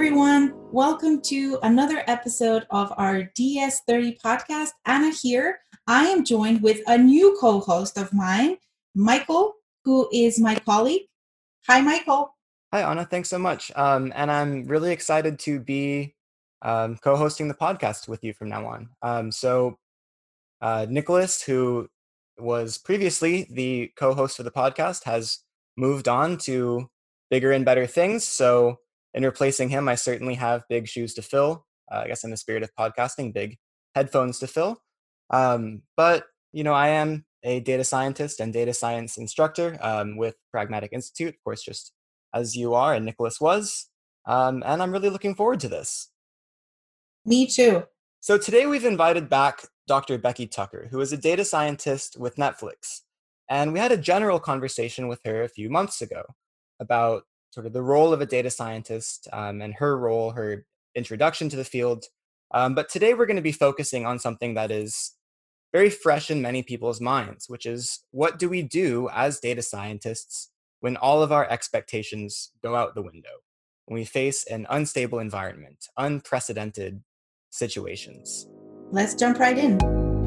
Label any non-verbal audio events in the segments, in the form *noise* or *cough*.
everyone. Welcome to another episode of our DS30 podcast. Anna here. I am joined with a new co host of mine, Michael, who is my colleague. Hi, Michael. Hi, Anna. Thanks so much. Um, and I'm really excited to be um, co hosting the podcast with you from now on. Um, so, uh, Nicholas, who was previously the co host of the podcast, has moved on to bigger and better things. So, in replacing him, I certainly have big shoes to fill. Uh, I guess in the spirit of podcasting, big headphones to fill. Um, but you know, I am a data scientist and data science instructor um, with Pragmatic Institute, of course, just as you are and Nicholas was. Um, and I'm really looking forward to this. Me too. So today we've invited back Dr. Becky Tucker, who is a data scientist with Netflix. And we had a general conversation with her a few months ago about sort of the role of a data scientist um, and her role, her introduction to the field. Um, but today we're going to be focusing on something that is very fresh in many people's minds, which is what do we do as data scientists when all of our expectations go out the window, when we face an unstable environment, unprecedented situations? Let's jump right in.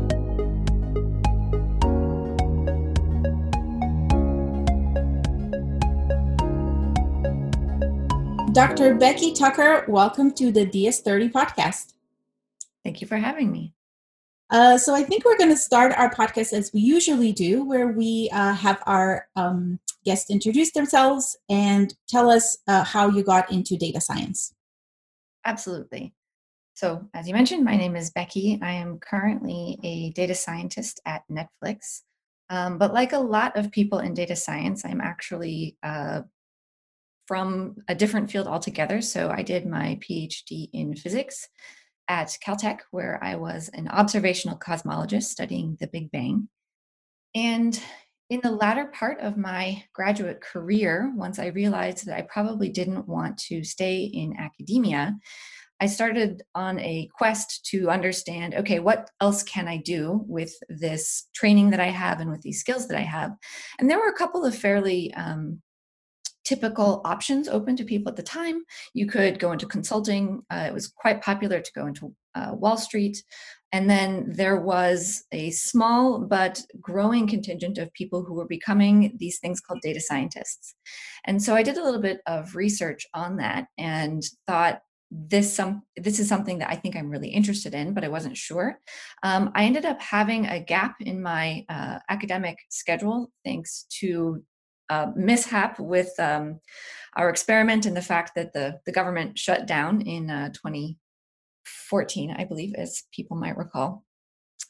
Dr. Becky Tucker, welcome to the DS30 podcast. Thank you for having me. Uh, so, I think we're going to start our podcast as we usually do, where we uh, have our um, guests introduce themselves and tell us uh, how you got into data science. Absolutely. So, as you mentioned, my name is Becky. I am currently a data scientist at Netflix. Um, but like a lot of people in data science, I'm actually uh, from a different field altogether. So I did my PhD in physics at Caltech, where I was an observational cosmologist studying the Big Bang. And in the latter part of my graduate career, once I realized that I probably didn't want to stay in academia, I started on a quest to understand okay, what else can I do with this training that I have and with these skills that I have? And there were a couple of fairly um, typical options open to people at the time. You could go into consulting. Uh, it was quite popular to go into uh, Wall Street. And then there was a small but growing contingent of people who were becoming these things called data scientists. And so I did a little bit of research on that and thought, this some this is something that I think I'm really interested in, but I wasn't sure. Um, I ended up having a gap in my uh, academic schedule thanks to uh, mishap with um, our experiment and the fact that the, the government shut down in uh, 2014, I believe, as people might recall.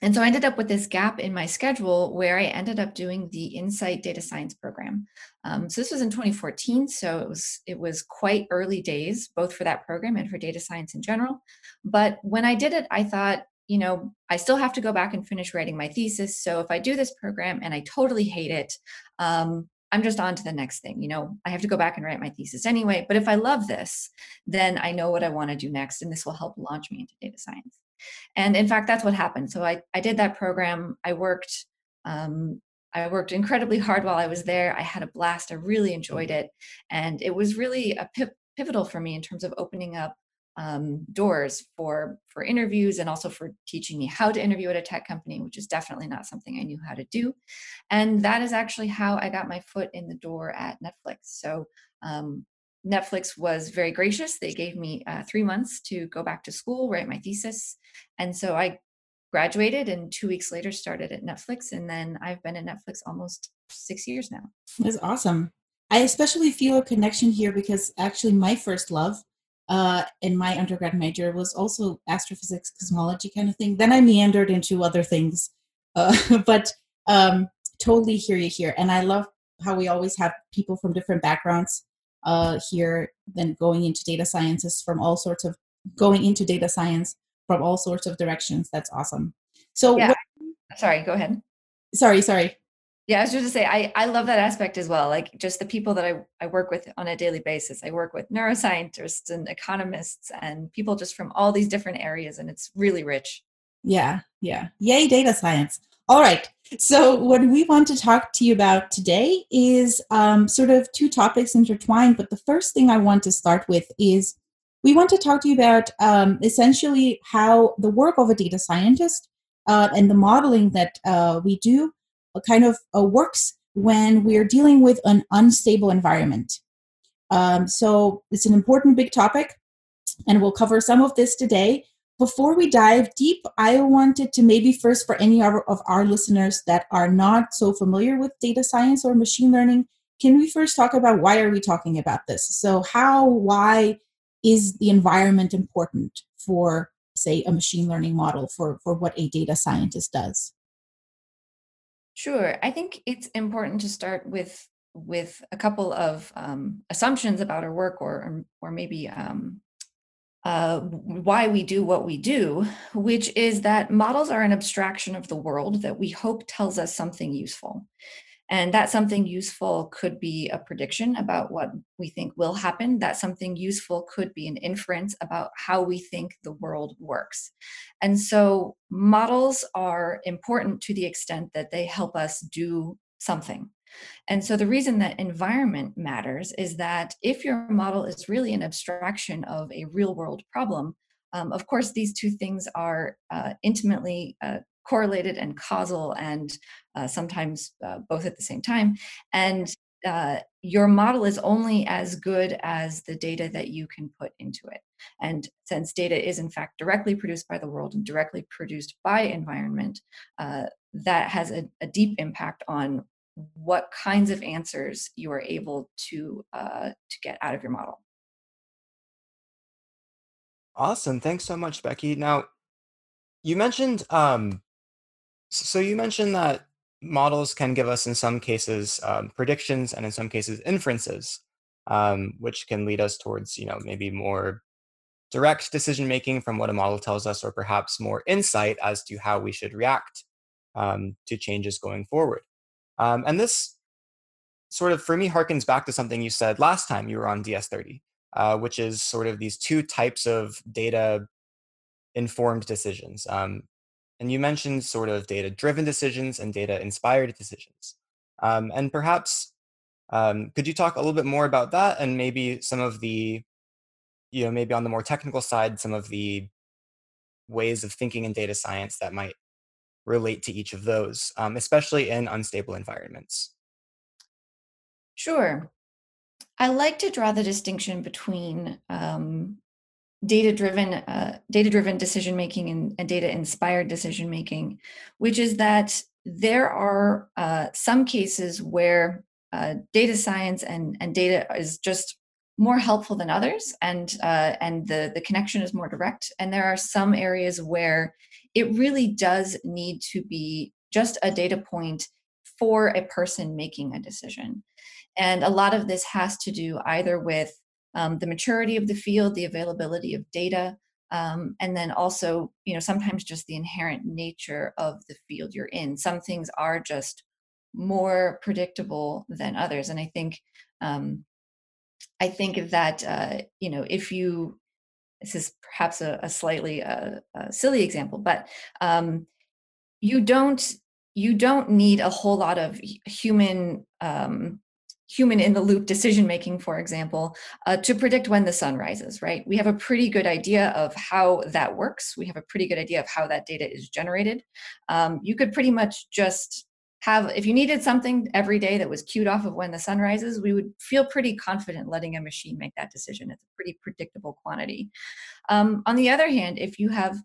And so I ended up with this gap in my schedule where I ended up doing the Insight Data Science program. Um, so this was in 2014, so it was it was quite early days, both for that program and for data science in general. But when I did it, I thought, you know, I still have to go back and finish writing my thesis. So if I do this program and I totally hate it, um, I'm just on to the next thing. You know, I have to go back and write my thesis anyway. But if I love this, then I know what I want to do next, and this will help launch me into data science. And in fact, that's what happened. So I, I did that program. I worked. Um, I worked incredibly hard while I was there. I had a blast. I really enjoyed it, and it was really a pivotal for me in terms of opening up um, doors for for interviews and also for teaching me how to interview at a tech company which is definitely not something i knew how to do. And that is actually how i got my foot in the door at netflix. So um, netflix was very gracious. They gave me uh, three months to go back to school write my thesis. And so i graduated and two weeks later started at netflix. And then i've been at netflix almost six years now. That's awesome. I especially feel a connection here because actually my first love uh, in my undergrad major was also astrophysics, cosmology kind of thing. Then I meandered into other things, uh, *laughs* but um, totally hear you here. And I love how we always have people from different backgrounds uh, here, then going into data sciences from all sorts of going into data science from all sorts of directions. That's awesome. So, yeah. What, sorry, go ahead. Sorry, sorry. Yeah, I was just to say, I, I love that aspect as well. Like just the people that I, I work with on a daily basis. I work with neuroscientists and economists and people just from all these different areas, and it's really rich. Yeah, yeah. Yay, data science. All right. So, what we want to talk to you about today is um, sort of two topics intertwined. But the first thing I want to start with is we want to talk to you about um, essentially how the work of a data scientist uh, and the modeling that uh, we do kind of uh, works when we're dealing with an unstable environment. Um, so it's an important big topic, and we'll cover some of this today. Before we dive deep, I wanted to maybe first, for any of our listeners that are not so familiar with data science or machine learning, can we first talk about why are we talking about this? So, how, why is the environment important for, say, a machine learning model for, for what a data scientist does? Sure. I think it's important to start with with a couple of um, assumptions about our work, or or maybe um, uh, why we do what we do, which is that models are an abstraction of the world that we hope tells us something useful. And that something useful could be a prediction about what we think will happen. That something useful could be an inference about how we think the world works. And so models are important to the extent that they help us do something. And so the reason that environment matters is that if your model is really an abstraction of a real world problem, um, of course, these two things are uh, intimately uh, correlated and causal and uh, sometimes uh, both at the same time. And uh, your model is only as good as the data that you can put into it. And since data is in fact directly produced by the world and directly produced by environment, uh, that has a, a, deep impact on what kinds of answers you are able to uh, to get out of your model. Awesome. Thanks so much, Becky. Now, you mentioned um, so you mentioned that models can give us, in some cases, um, predictions and in some cases inferences, um, which can lead us towards, you know, maybe more direct decision making from what a model tells us, or perhaps more insight as to how we should react um, to changes going forward. Um, and this sort of, for me, harkens back to something you said last time you were on DS30, uh, which is sort of these two types of data informed decisions. Um, and you mentioned sort of data driven decisions and data inspired decisions. Um, and perhaps um, could you talk a little bit more about that and maybe some of the, you know, maybe on the more technical side, some of the ways of thinking in data science that might relate to each of those, um, especially in unstable environments? Sure. I like to draw the distinction between um, data driven uh, data driven decision making and, and, data inspired decision making which is that there are uh, some cases where uh, data science and, and data is just more helpful than others and uh, and the the connection is more direct. And there are some areas where it really does need to be just a data point for a person making a decision. And a lot of this has to do either with um, the maturity of the field, the availability of data, um, and then also, you know, sometimes just the inherent nature of the field you're in. Some things are just more predictable than others, and I think, um, I think that uh, you know, if you, this is perhaps a, a slightly uh, a silly example, but um, you don't you don't need a whole lot of human um, human in the loop decision making, for example, uh, to predict when the sun rises, right? We have a pretty good idea of how that works. We have a pretty good idea of how that data is generated. Um, you could pretty much just have, if you needed something every day that was queued off of when the sun rises, we would feel pretty confident letting a machine make that decision. It's a pretty predictable quantity. Um, on the other hand, if you have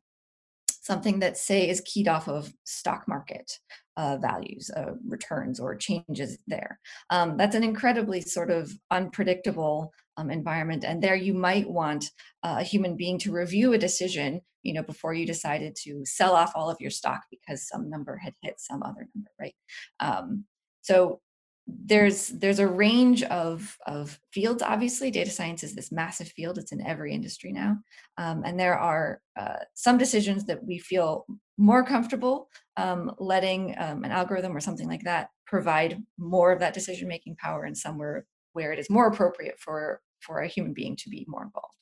something that say is keyed off of stock market uh, values, uh, returns, or changes there. Um, that's an incredibly sort of unpredictable um, environment, and there you might want uh, a human being to review a decision, you know, before you decided to sell off all of your stock because some number had hit some other number, right? Um, so there's there's a range of of fields obviously. Data science is this massive field. It's in every industry now. Um, and there are uh, some decisions that we feel more comfortable um, letting um, an algorithm or something like that provide more of that decision making power and somewhere where it is more appropriate for for a human being to be more involved.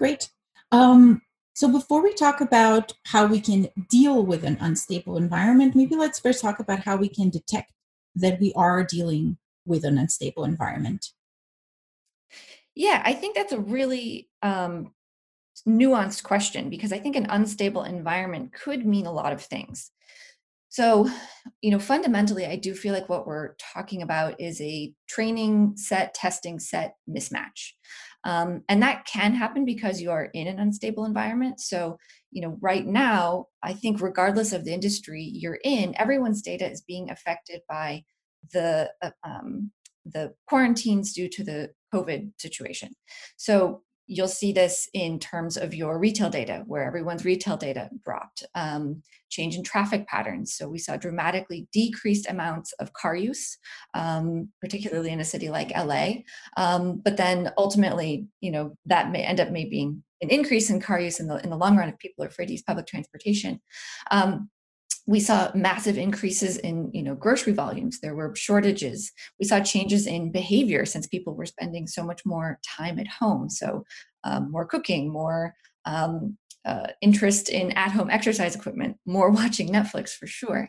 Great. Um, so before we talk about how we can deal with an unstable environment maybe let's first talk about how we can detect that we are dealing with an unstable environment? Yeah, I think that's a really um, nuanced question because I think an unstable environment could mean a lot of things. So, you know, fundamentally, I do feel like what we're talking about is a training set, testing set mismatch. Um, and that can happen because you are in an unstable environment. So, you know, right now, I think regardless of the industry you're in, everyone's data is being affected by the uh, um, the quarantines due to the COVID situation. So you'll see this in terms of your retail data, where everyone's retail data dropped, um, change in traffic patterns. So we saw dramatically decreased amounts of car use, um, particularly in a city like LA. Um, but then ultimately, you know, that may end up maybe an increase in car use in the in the long run if people are afraid to use public transportation. Um, we saw massive increases in you know grocery volumes. There were shortages. We saw changes in behavior since people were spending so much more time at home. So um, more cooking more um, uh, interest in at-home exercise equipment more *laughs* watching netflix for sure.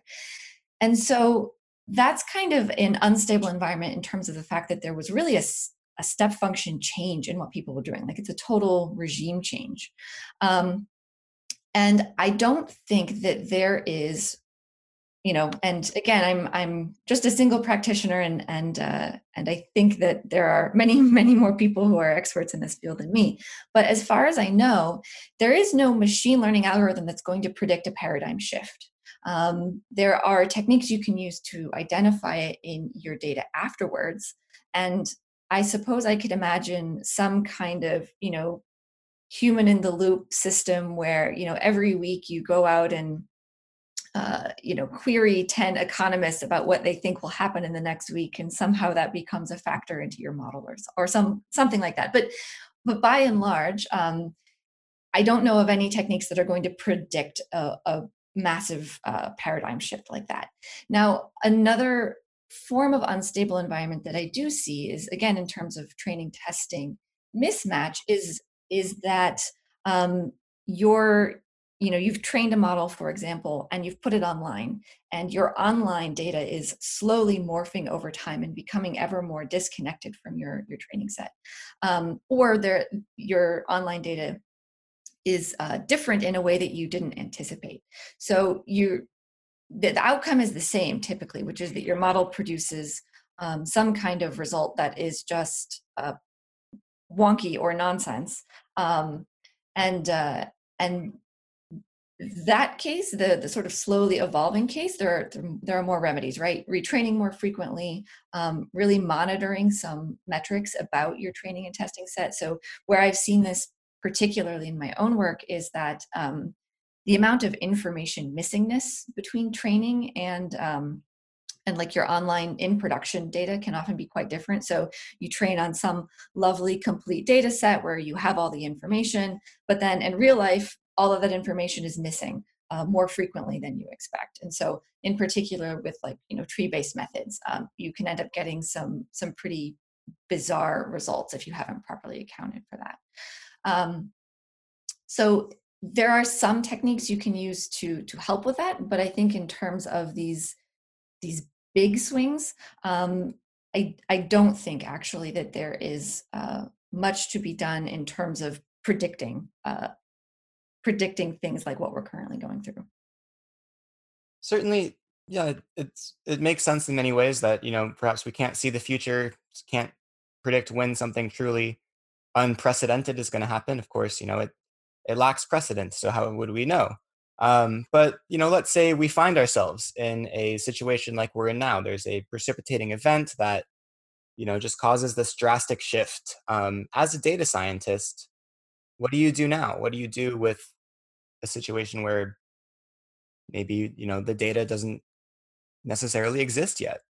And so that's kind of an unstable environment in terms of the fact that there was really a, a step function change in what people were doing. Like it's a total regime change. Um, and i don't think that there is you know and again i'm i'm just a single practitioner and and uh, and i think that there are many *laughs* many more people who are experts in this field than me. But as far as i know there is no machine learning algorithm that's going to predict a paradigm shift. Um, there are techniques you can use to identify it in your data afterwards. And i suppose i could imagine some kind of you know human in the loop system where you know every week you go out and uh, you know query 10 economists about what they think will happen in the next week and somehow that becomes a factor into your model or, or some something like that. But but by and large um, i don't know of any techniques that are going to predict a, a massive uh, paradigm shift like that. Now another form of unstable environment that i do see is again in terms of training testing mismatch is is that um, you're you know you've trained a model for example and you've put it online and your online data is slowly morphing over time and becoming ever more disconnected from your your training set. Um, or there your online data is uh, different in a way that you didn't anticipate. So you the, the outcome is the same typically which is that your model produces um, some kind of result that is just uh, wonky or nonsense um, and uh, and that case the the sort of slowly evolving case there are there are more remedies right? Retraining more frequently um, really monitoring some metrics about your training and testing set. So where i've seen this particularly in my own work is that um, the amount of information missingness between training and um, and like your online in production data can often be quite different. So you train on some lovely complete data set where you have all the information but then in real life all of that information is missing uh, more frequently than you expect. And so in particular with like you know tree based methods um, you can end up getting some some pretty bizarre results if you haven't properly accounted for that. Um, so there are some techniques you can use to to help with that but i think in terms of these these big swings, um, I, I don't think actually that there is uh, much to be done in terms of predicting uh, predicting things like what we're currently going through. Certainly, yeah, it's it makes sense in many ways that you know perhaps we can't see the future, can't predict when something truly unprecedented is going to happen. Of course, you know it it lacks precedent, so how would we know? Um, but you know, let's say we find ourselves in a situation like we're in now. There's a precipitating event that you know just causes this drastic shift. Um, as a data scientist, what do you do now? What do you do with a situation where maybe you know the data doesn't necessarily exist yet?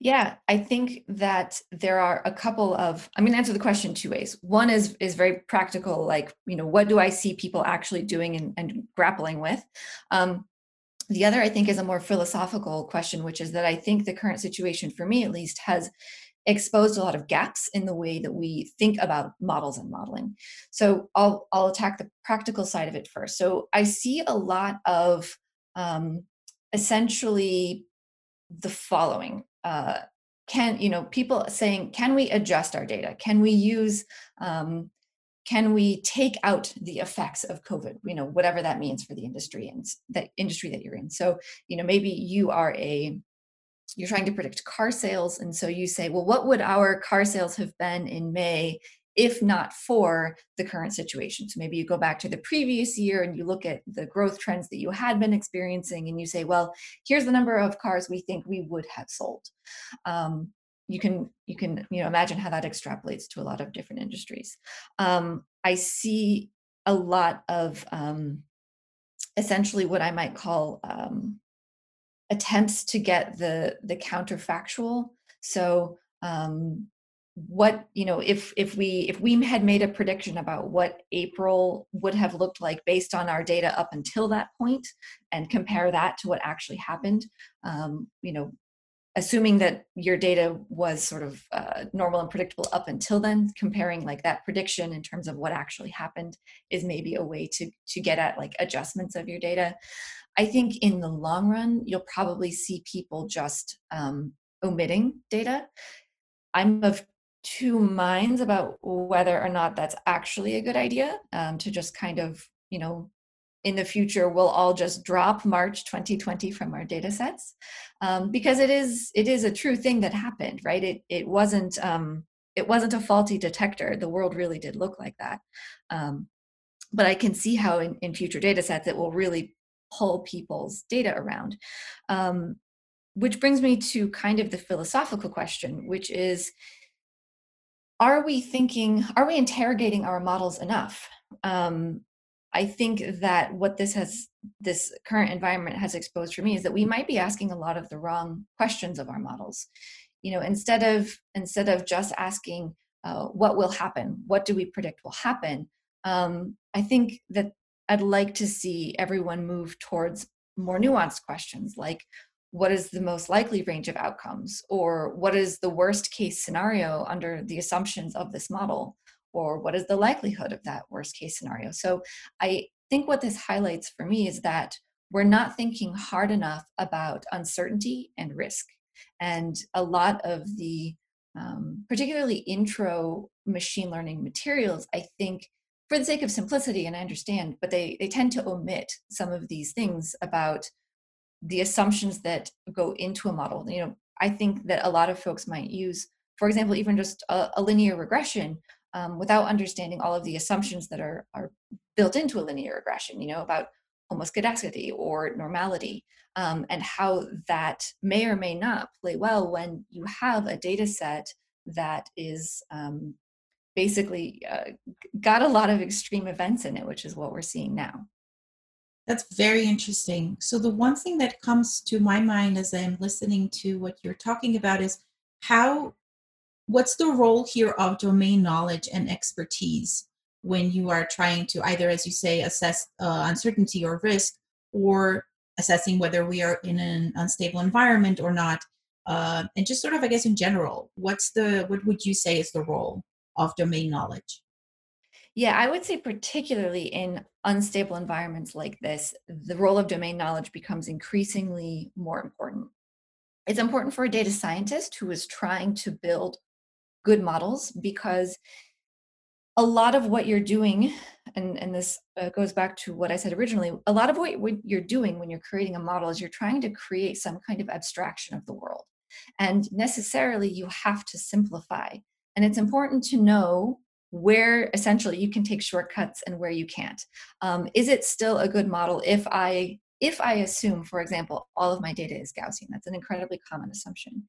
Yeah, I think that there are a couple of I'm going to answer the question two ways. One is is very practical like, you know, what do I see people actually doing and, and grappling with? Um, the other I think is a more philosophical question which is that I think the current situation for me at least has exposed a lot of gaps in the way that we think about models and modeling. So I'll I'll attack the practical side of it first. So I see a lot of um, essentially the following uh, can you know people saying can we adjust our data? Can we use um, can we take out the effects of covid? You know whatever that means for the industry and that industry that you're in. So you know maybe you are a you're trying to predict car sales and so you say well what would our car sales have been in may if not for the current situation. So maybe you go back to the previous year and you look at the growth trends that you had been experiencing and you say, well, here's the number of cars we think we would have sold. Um, you can you can you know imagine how that extrapolates to a lot of different industries. Um, I see a lot of um, essentially what I might call um, attempts to get the the counterfactual. So um, what you know if if we if we had made a prediction about what april would have looked like based on our data up until that point and compare that to what actually happened um, you know assuming that your data was sort of uh, normal and predictable up until then comparing like that prediction in terms of what actually happened is maybe a way to to get at like adjustments of your data. I think in the long run you'll probably see people just um, omitting data. I'm of two minds about whether or not that's actually a good idea um, to just kind of you know in the future we'll all just drop march 2020 from our data sets. Um, because it is it is a true thing that happened right? It it wasn't um, it wasn't a faulty detector. The world really did look like that. Um, but i can see how in, in future data sets it will really pull people's data around. Um, which brings me to kind of the philosophical question which is are we thinking are we interrogating our models enough? Um, i think that what this has this current environment has exposed for me is that we might be asking a lot of the wrong questions of our models. You know instead of instead of just asking uh, what will happen what do we predict will happen um, i think that i'd like to see everyone move towards more nuanced questions like what is the most likely range of outcomes? Or what is the worst case scenario under the assumptions of this model? Or what is the likelihood of that worst case scenario? So i think what this highlights for me is that we're not thinking hard enough about uncertainty and risk. And a lot of the um, particularly intro machine learning materials i think for the sake of simplicity and i understand but they they tend to omit some of these things about the assumptions that go into a model. You know i think that a lot of folks might use for example even just a, a linear regression um, without understanding all of the assumptions that are, are built into a linear regression you know about homoscedasticity or normality um, and how that may or may not play well when you have a data set that is um, basically uh, got a lot of extreme events in it which is what we're seeing now that's very interesting. So, the one thing that comes to my mind as I'm listening to what you're talking about is how, what's the role here of domain knowledge and expertise when you are trying to either, as you say, assess uh, uncertainty or risk, or assessing whether we are in an unstable environment or not? Uh, and just sort of, I guess, in general, what's the, what would you say is the role of domain knowledge? Yeah, I would say, particularly in unstable environments like this, the role of domain knowledge becomes increasingly more important. It's important for a data scientist who is trying to build good models because a lot of what you're doing, and, and this uh, goes back to what I said originally, a lot of what, what you're doing when you're creating a model is you're trying to create some kind of abstraction of the world. And necessarily, you have to simplify. And it's important to know where essentially you can take shortcuts and where you can't. Um, is it still a good model if I if I assume, for example, all of my data is Gaussian? That's an incredibly common assumption.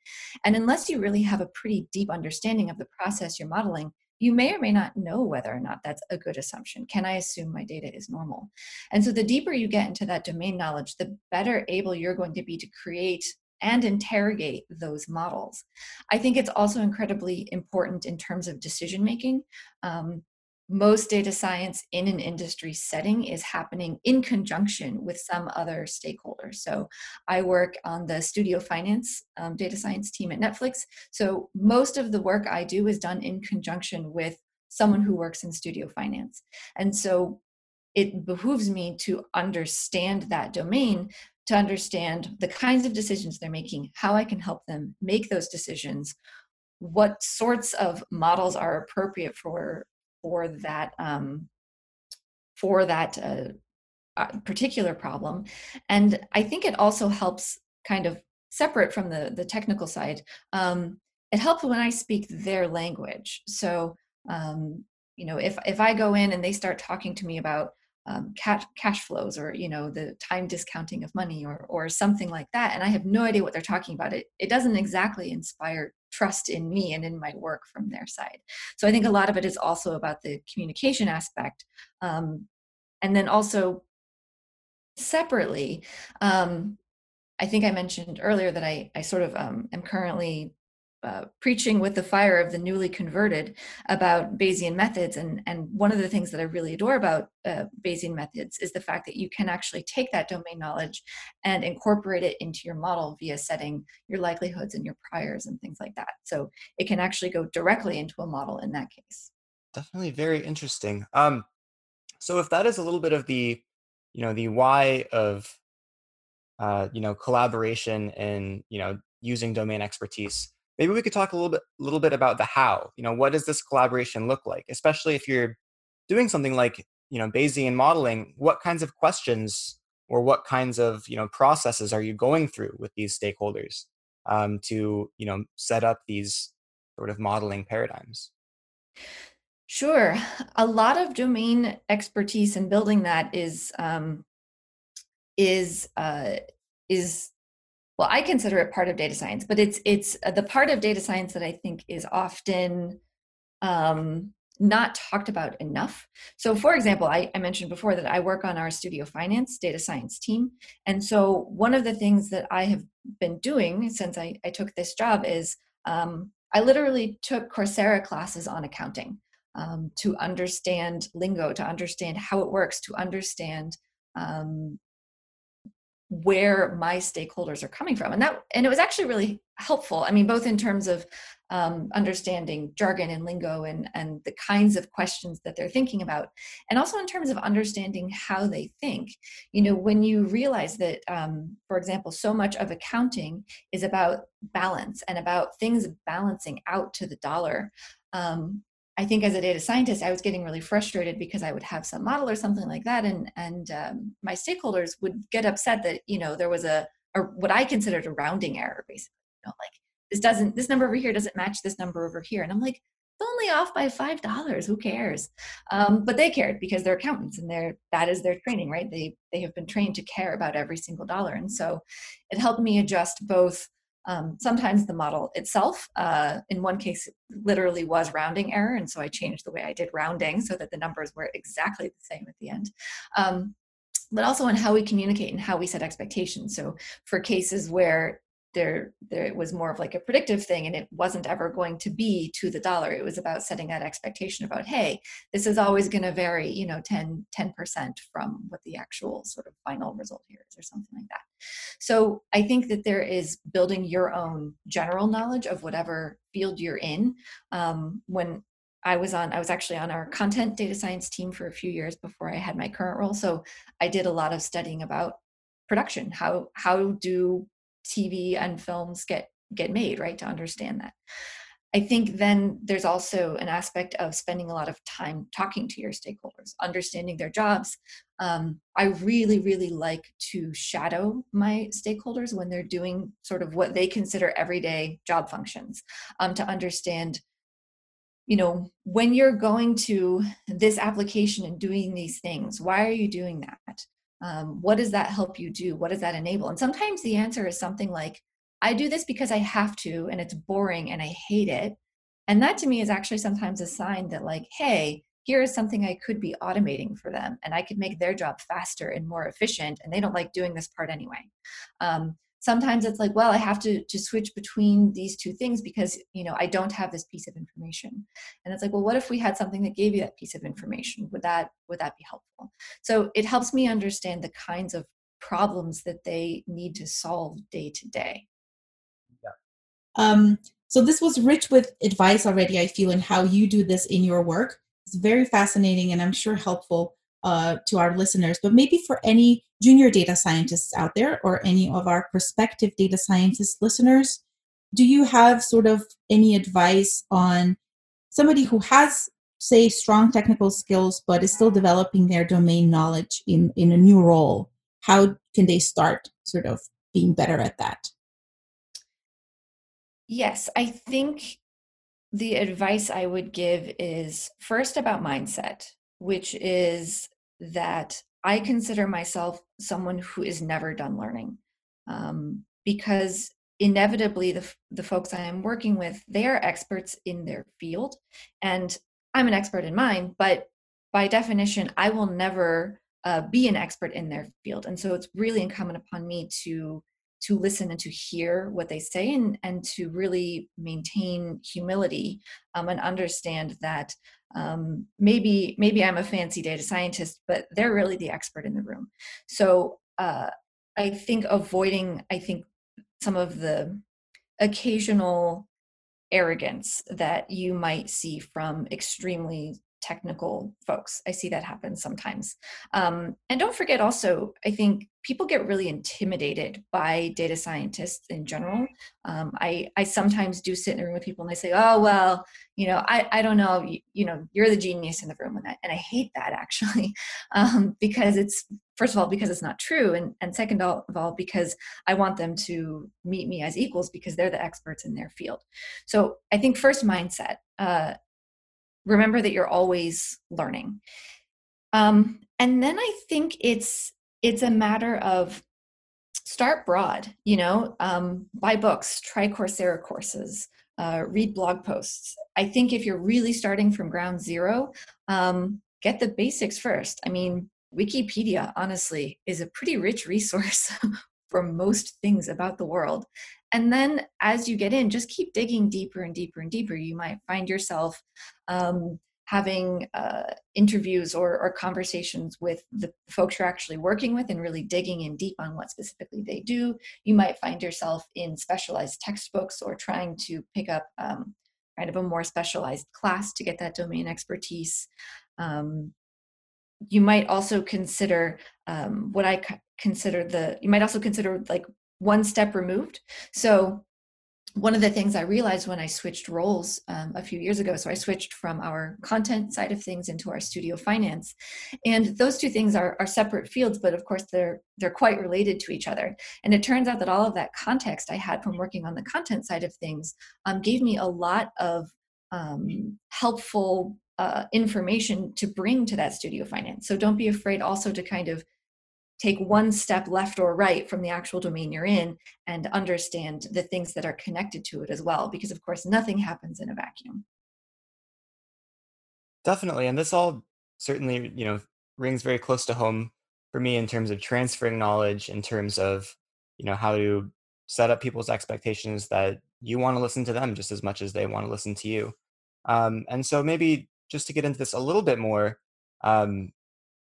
And unless you really have a pretty deep understanding of the process you're modeling, you may or may not know whether or not that's a good assumption. Can I assume my data is normal? And so the deeper you get into that domain knowledge, the better able you're going to be to create and interrogate those models. I think it's also incredibly important in terms of decision making. Um, most data science in an industry setting is happening in conjunction with some other stakeholders. So I work on the studio finance um, data science team at Netflix. So most of the work I do is done in conjunction with someone who works in studio finance. And so it behooves me to understand that domain to understand the kinds of decisions they're making, how I can help them make those decisions, what sorts of models are appropriate for for that um, for that uh, uh, particular problem. And i think it also helps kind of separate from the the technical side um, it helps when i speak their language. So um, you know if if i go in and they start talking to me about um, cash, cash flows or you know the time discounting of money or or something like that and i have no idea what they're talking about. It it doesn't exactly inspire trust in me and in my work from their side. So i think a lot of it is also about the communication aspect um, and then also separately um, i think i mentioned earlier that i i sort of um, am currently uh, preaching with the fire of the newly converted about Bayesian methods. And, and one of the things that I really adore about uh, Bayesian methods is the fact that you can actually take that domain knowledge and incorporate it into your model via setting your likelihoods and your priors and things like that. So it can actually go directly into a model in that case. Definitely very interesting. Um, so if that is a little bit of the, you know, the why of, uh, you know, collaboration and, you know, using domain expertise, maybe we could talk a little bit little bit about the how you know what does this collaboration look like? Especially if you're doing something like you know bayesian modeling what kinds of questions or what kinds of you know processes are you going through with these stakeholders um, to you know set up these sort of modeling paradigms? Sure. *sighs* A lot of domain expertise in building that is um, is uh, is well i consider it part of data science but it's it's uh, the part of data science that i think is often um, not talked about enough. So for example I, I, mentioned before that i work on our studio finance data science team. And so one of the things that i have been doing since i, I took this job is um, i literally took coursera classes on accounting um, to understand lingo to understand how it works to understand um, where my stakeholders are coming from and that and it was actually really helpful. I mean both in terms of um, understanding jargon and lingo and and the kinds of questions that they're thinking about and also in terms of understanding how they think. You know when you realize that um, for example so much of accounting is about balance and about things balancing out to the dollar um, I think as a data scientist, I was getting really frustrated because I would have some model or something like that, and and um, my stakeholders would get upset that you know there was a, a what I considered a rounding error, basically. You know, like this doesn't this number over here doesn't match this number over here, and I'm like, it's only off by five dollars. Who cares? Um, but they cared because they're accountants and they're that is their training, right? They they have been trained to care about every single dollar, and so it helped me adjust both um, sometimes the model itself, uh, in one case, literally was rounding error, and so I changed the way I did rounding so that the numbers were exactly the same at the end. Um, but also on how we communicate and how we set expectations. So for cases where there there it was more of like a predictive thing and it wasn't ever going to be to the dollar it was about setting that expectation about hey this is always going to vary you know 10 10% from what the actual sort of final result here is or something like that so i think that there is building your own general knowledge of whatever field you're in um, when I was on, I was actually on our content data science team for a few years before I had my current role. So I did a lot of studying about production. How, how do TV and films get get made, right? To understand that. I think then there's also an aspect of spending a lot of time talking to your stakeholders, understanding their jobs. Um, I really, really like to shadow my stakeholders when they're doing sort of what they consider everyday job functions um, to understand you know when you're going to this application and doing these things why are you doing that um, what does that help you do? What does that enable? And sometimes the answer is something like i do this because i have to and it's boring and i hate it. And that to me is actually sometimes a sign that like hey here is something i could be automating for them and i could make their job faster and more efficient and they don't like doing this part anyway. Um, sometimes it's like well i have to to switch between these two things because you know i don't have this piece of information. And it's like well what if we had something that gave you that piece of information? Would that would that be helpful? So it helps me understand the kinds of problems that they need to solve day to day. Yeah. um, so this was rich with advice already i feel in how you do this in your work. It's very fascinating and i'm sure helpful uh, to our listeners, but maybe for any junior data scientists out there or any of our prospective data scientist listeners, do you have sort of any advice on somebody who has say strong technical skills but is still developing their domain knowledge in in a new role? How can they start sort of being better at that? Yes i think the advice i would give is first about mindset which is that i consider myself someone who is never done learning um, because inevitably the, the folks i am working with they are experts in their field and i'm an expert in mine but by definition i will never uh, be an expert in their field and so it's really incumbent upon me to to listen and to hear what they say and, and to really maintain humility um, and understand that um, maybe maybe i'm a fancy data scientist but they're really the expert in the room. So uh, i think avoiding i think some of the occasional arrogance that you might see from extremely technical folks. I see that happen sometimes. Um, and don't forget also, I think people get really intimidated by data scientists in general. Um, I, I sometimes do sit in a room with people and they say, oh, well, you know, I, I don't know, you, you know, you're the genius in the room. And I, and I hate that actually, *laughs* um, because it's, first of all, because it's not true. And, and second of all, because I want them to meet me as equals because they're the experts in their field. So I think first mindset, uh, remember that you're always learning. Um, and then i think it's it's a matter of start broad you know um, buy books try coursera courses uh, read blog posts. I think if you're really starting from ground zero um, get the basics first. I mean wikipedia honestly is a pretty rich resource *laughs* for most things about the world. And then as you get in just keep digging deeper and deeper and deeper. You might find yourself um, having uh, interviews or, or, conversations with the folks you're actually working with and really digging in deep on what specifically they do. You might find yourself in specialized textbooks or trying to pick up um, kind of a more specialized class to get that domain expertise. Um, you might also consider um, what i consider the you might also consider like one step removed. So one of the things I realized when I switched roles um, a few years ago, so I switched from our content side of things into our studio finance, and those two things are, are separate fields, but of course they're they're quite related to each other. And it turns out that all of that context I had from working on the content side of things um, gave me a lot of um, helpful uh, information to bring to that studio finance. So don't be afraid also to kind of take one step left or right from the actual domain you're in and understand the things that are connected to it as well because of course nothing happens in a vacuum. Definitely and this all certainly you know rings very close to home for me in terms of transferring knowledge in terms of you know how to set up people's expectations that you want to listen to them just as much as they want to listen to you. Um, and so maybe just to get into this a little bit more um,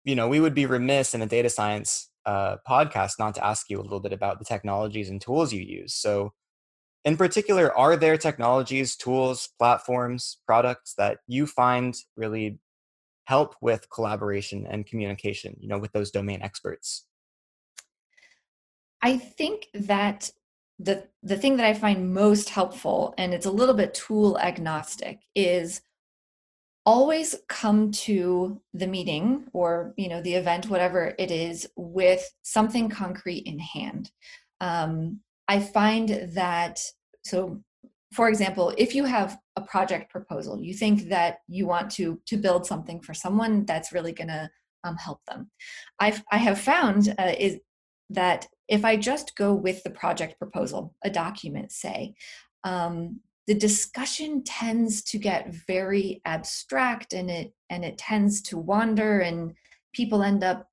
you know, we would be remiss in a data science uh, podcast not to ask you a little bit about the technologies and tools you use. So, in particular, are there technologies, tools, platforms, products that you find really help with collaboration and communication, you know, with those domain experts? I think that the the thing that I find most helpful, and it's a little bit tool agnostic, is always come to the meeting or you know the event whatever it is with something concrete in hand. Um, i find that so for example if you have a project proposal you think that you want to to build something for someone that's really going to um, help them. I've, i have found uh, is that if i just go with the project proposal a document say um, the discussion tends to get very abstract and it and it tends to wander and people end up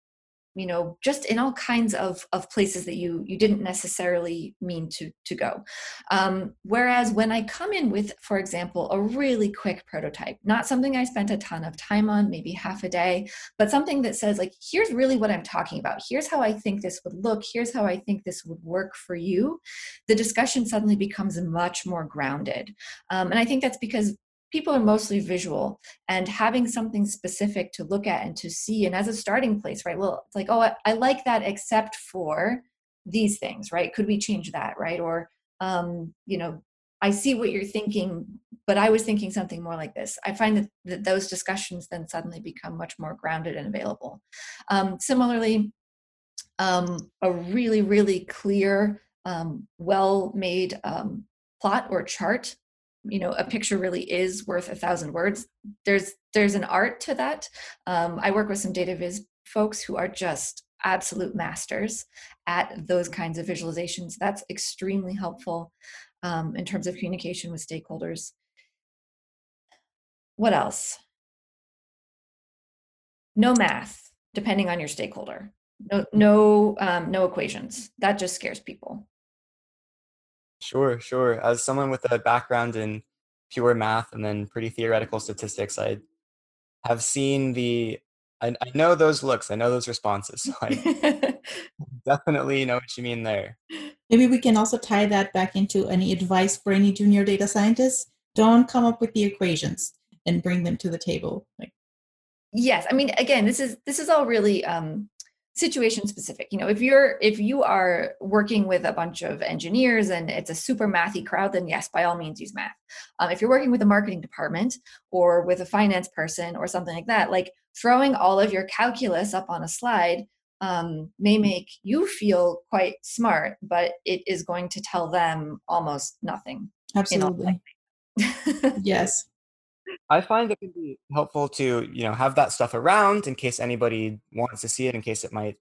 you know just in all kinds of, of places that you you didn't necessarily mean to to go. Um, whereas when i come in with for example a really quick prototype not something i spent a ton of time on maybe half a day but something that says like here's really what i'm talking about. Here's how i think this would look. Here's how i think this would work for you the discussion suddenly becomes much more grounded. Um, and i think that's because people are mostly visual and having something specific to look at and to see and as a starting place right well it's like oh i, I like that except for these things right could we change that right or um, you know I see what you're thinking, but I was thinking something more like this. I find that, that those discussions then suddenly become much more grounded and available. Um, similarly, um, a really, really clear, um, well made um, plot or chart you know a picture really is worth a thousand words. There's there's an art to that. Um, i work with some data viz folks who are just absolute masters at those kinds of visualizations. That's extremely helpful um, in terms of communication with stakeholders. What else? No math depending on your stakeholder. No no um, no equations. That just scares people Sure, sure. As someone with a background in pure math and then pretty theoretical statistics, I have seen the I, I know those looks, I know those responses. So I *laughs* definitely know what you mean there. Maybe we can also tie that back into any advice for any junior data scientists. Don't come up with the equations and bring them to the table. Like, yes, I mean, again, this is this is all really um, situation specific. You know if you're if you are working with a bunch of engineers and it's a super mathy crowd then yes by all means use math. Um, if you're working with a marketing department or with a finance person or something like that like throwing all of your calculus up on a slide um, may make you feel quite smart but it is going to tell them almost nothing absolutely. *laughs* yes I find it can be helpful to, you know, have that stuff around in case anybody wants to see it, in case it might,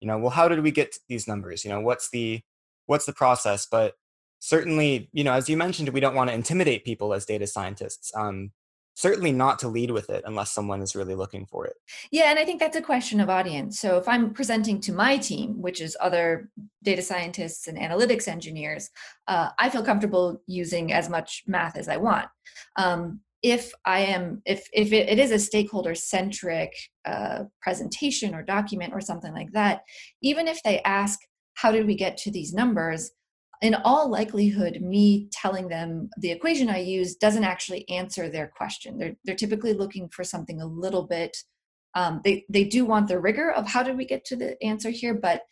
you know, well, how did we get these numbers? You know, what's the what's the process? But certainly, you know, as you mentioned, we don't want to intimidate people as data scientists. Um, certainly not to lead with it unless someone is really looking for it. Yeah, and I think that's a question of audience. So if I'm presenting to my team, which is other data scientists and analytics engineers, uh, I feel comfortable using as much math as I want. Um, if I am, if, if it, it is a stakeholder centric uh, presentation or document or something like that, even if they ask, how did we get to these numbers? In all likelihood, me telling them the equation I use doesn't actually answer their question. They're, they're typically looking for something a little bit, um, they, they do want the rigor of how did we get to the answer here, but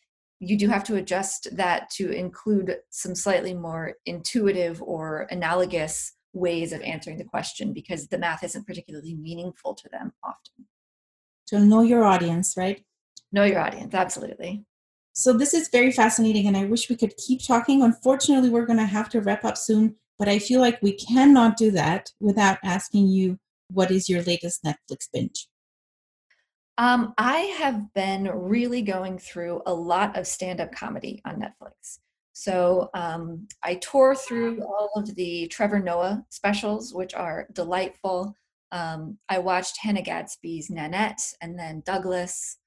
you do have to adjust that to include some slightly more intuitive or analogous ways of answering the question because the math isn't particularly meaningful to them often. So know your audience, right? Know your audience, absolutely. So this is very fascinating and I wish we could keep talking. Unfortunately, we're going to have to wrap up soon, but I feel like we cannot do that without asking you what is your latest Netflix binge? Um, I have been really going through a lot of stand up comedy on Netflix. So um, I tore through all of the Trevor Noah specials, which are delightful. Um, I watched Hannah Gadsby's Nanette and then Douglas.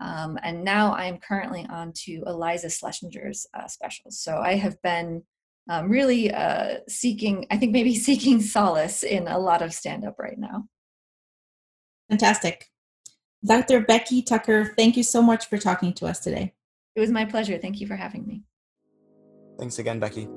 Um, and now I am currently on to Iliza Shlesinger's uh, specials. So I have been um, really uh, seeking, I think maybe *laughs* seeking solace in a lot of stand up right now. Fantastic. Dr. Becky Tucker, thank you so much for talking to us today. It was my pleasure. Thank you for having me. Thanks again, Becky.